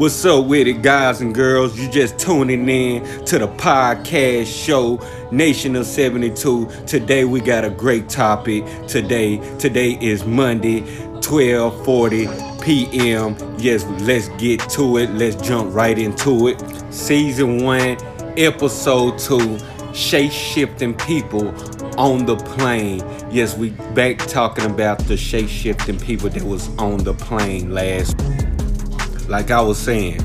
What's up with it, guys and girls? You just tuning in to the podcast show, Nation of 72. Today we got a great topic. Today, today is Monday, 1240 p.m. Yes, let's get to it. Let's jump right into it. Season one, episode two, shape shifting people on the plane. Yes, we back talking about the shape shifting people that was on the plane last like I was saying,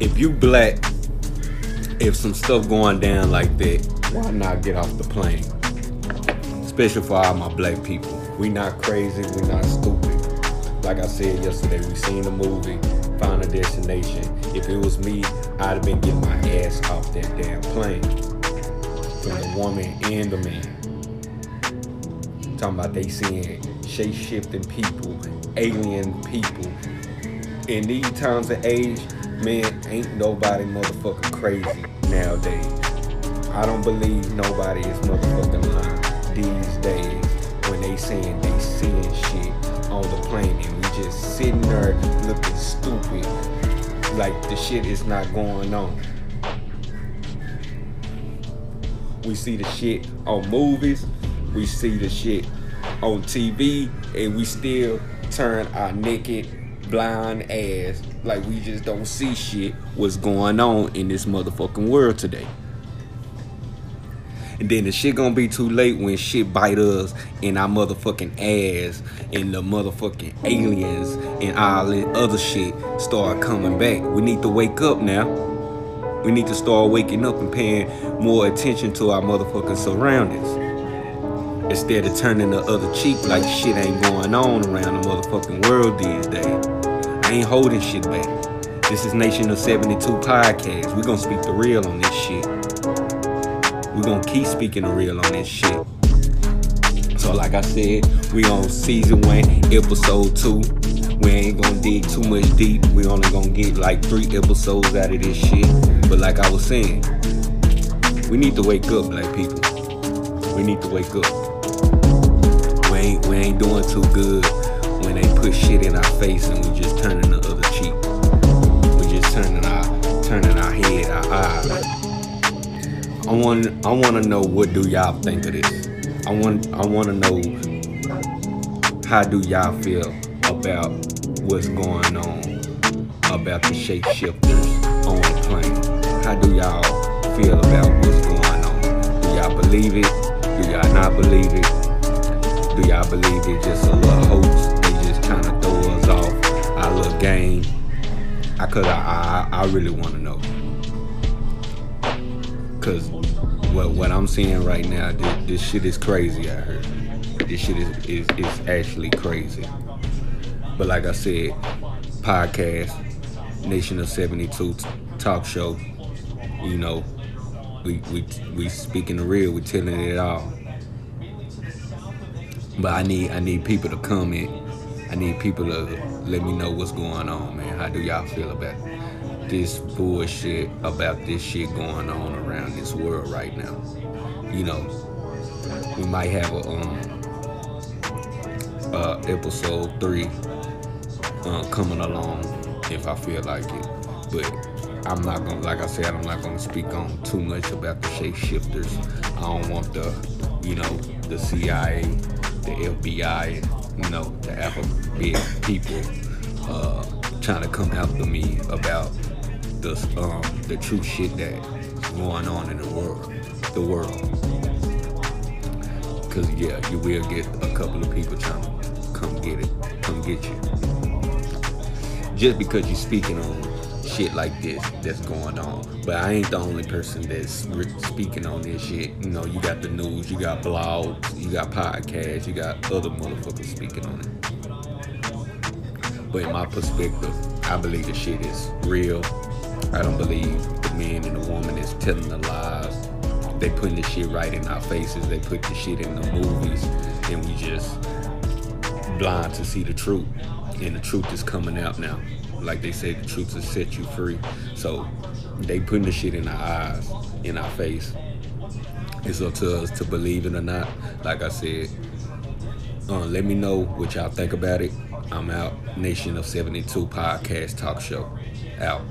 if you black, if some stuff going down like that, why not get off the plane? Especially for all my black people. We not crazy, we not stupid. Like I said yesterday, we seen the movie, Final Destination. If it was me, I'd have been getting my ass off that damn plane. From the woman and the man. Talking about they seeing shape shifting people, alien people, in these times of age, man, ain't nobody motherfucking crazy nowadays. I don't believe nobody is motherfucking lying these days when they saying they seeing shit on the plane and we just sitting there looking stupid like the shit is not going on. We see the shit on movies, we see the shit on TV, and we still turn our naked blind ass like we just don't see shit what's going on in this motherfucking world today. And then the shit gonna be too late when shit bite us in our motherfucking ass and the motherfucking aliens and all this other shit start coming back. We need to wake up now. We need to start waking up and paying more attention to our motherfucking surroundings. Instead of turning the other cheek like shit ain't going on around the motherfucking world these days. I ain't holding shit back. This is Nation of 72 podcast. we gonna speak the real on this shit. we gonna keep speaking the real on this shit. So like I said, we on season one, episode two. We ain't gonna dig too much deep. We only gonna get like three episodes out of this shit. But like I was saying, we need to wake up, black people. We need to wake up. We ain't we ain't doing too good when they put shit in our face and we just turning I want I want to know what do y'all think of this. I want I want to know how do y'all feel about what's going on about the shape shifters on the plane. How do y'all feel about what's going on? Do y'all believe it? Do y'all not believe it? Do y'all believe it's just a little hoax They just trying to throw us off our little game. I could I, I, I really want to know. Cause what what I'm seeing right now, this, this shit is crazy. I heard this shit is, is is actually crazy. But like I said, podcast, Nation of 72 talk show. You know, we we we speaking the real. We telling it all. But I need I need people to comment I need people to let me know what's going on, man. How do y'all feel about this bullshit, about this shit going on around this world right now? You know, we might have a um uh, episode three uh, coming along if I feel like it, but I'm not gonna, like I said, I'm not gonna speak on too much about the shapeshifters. I don't want the, you know, the CIA, the FBI, you know, the alphabet people uh, trying to come after me about the um, the true shit that's going on in the world, the world. Cause yeah, you will get a couple of people trying to come get it, come get you. Just because you're speaking on shit like this that's going on. But I ain't the only person that's speaking on this shit. You know, you got the news, you got blogs, you got podcasts, you got other motherfuckers speaking on it. But in my perspective, I believe the shit is real. I don't believe the man and the woman is telling the lies. They putting the shit right in our faces. They put the shit in the movies, and we just blind to see the truth. And the truth is coming out now like they say, the truth will set you free. So they putting the shit in our eyes, in our face. It's up to us to believe it or not. Like I said, uh, let me know what y'all think about it. I'm out. Nation of 72 podcast talk show. Out.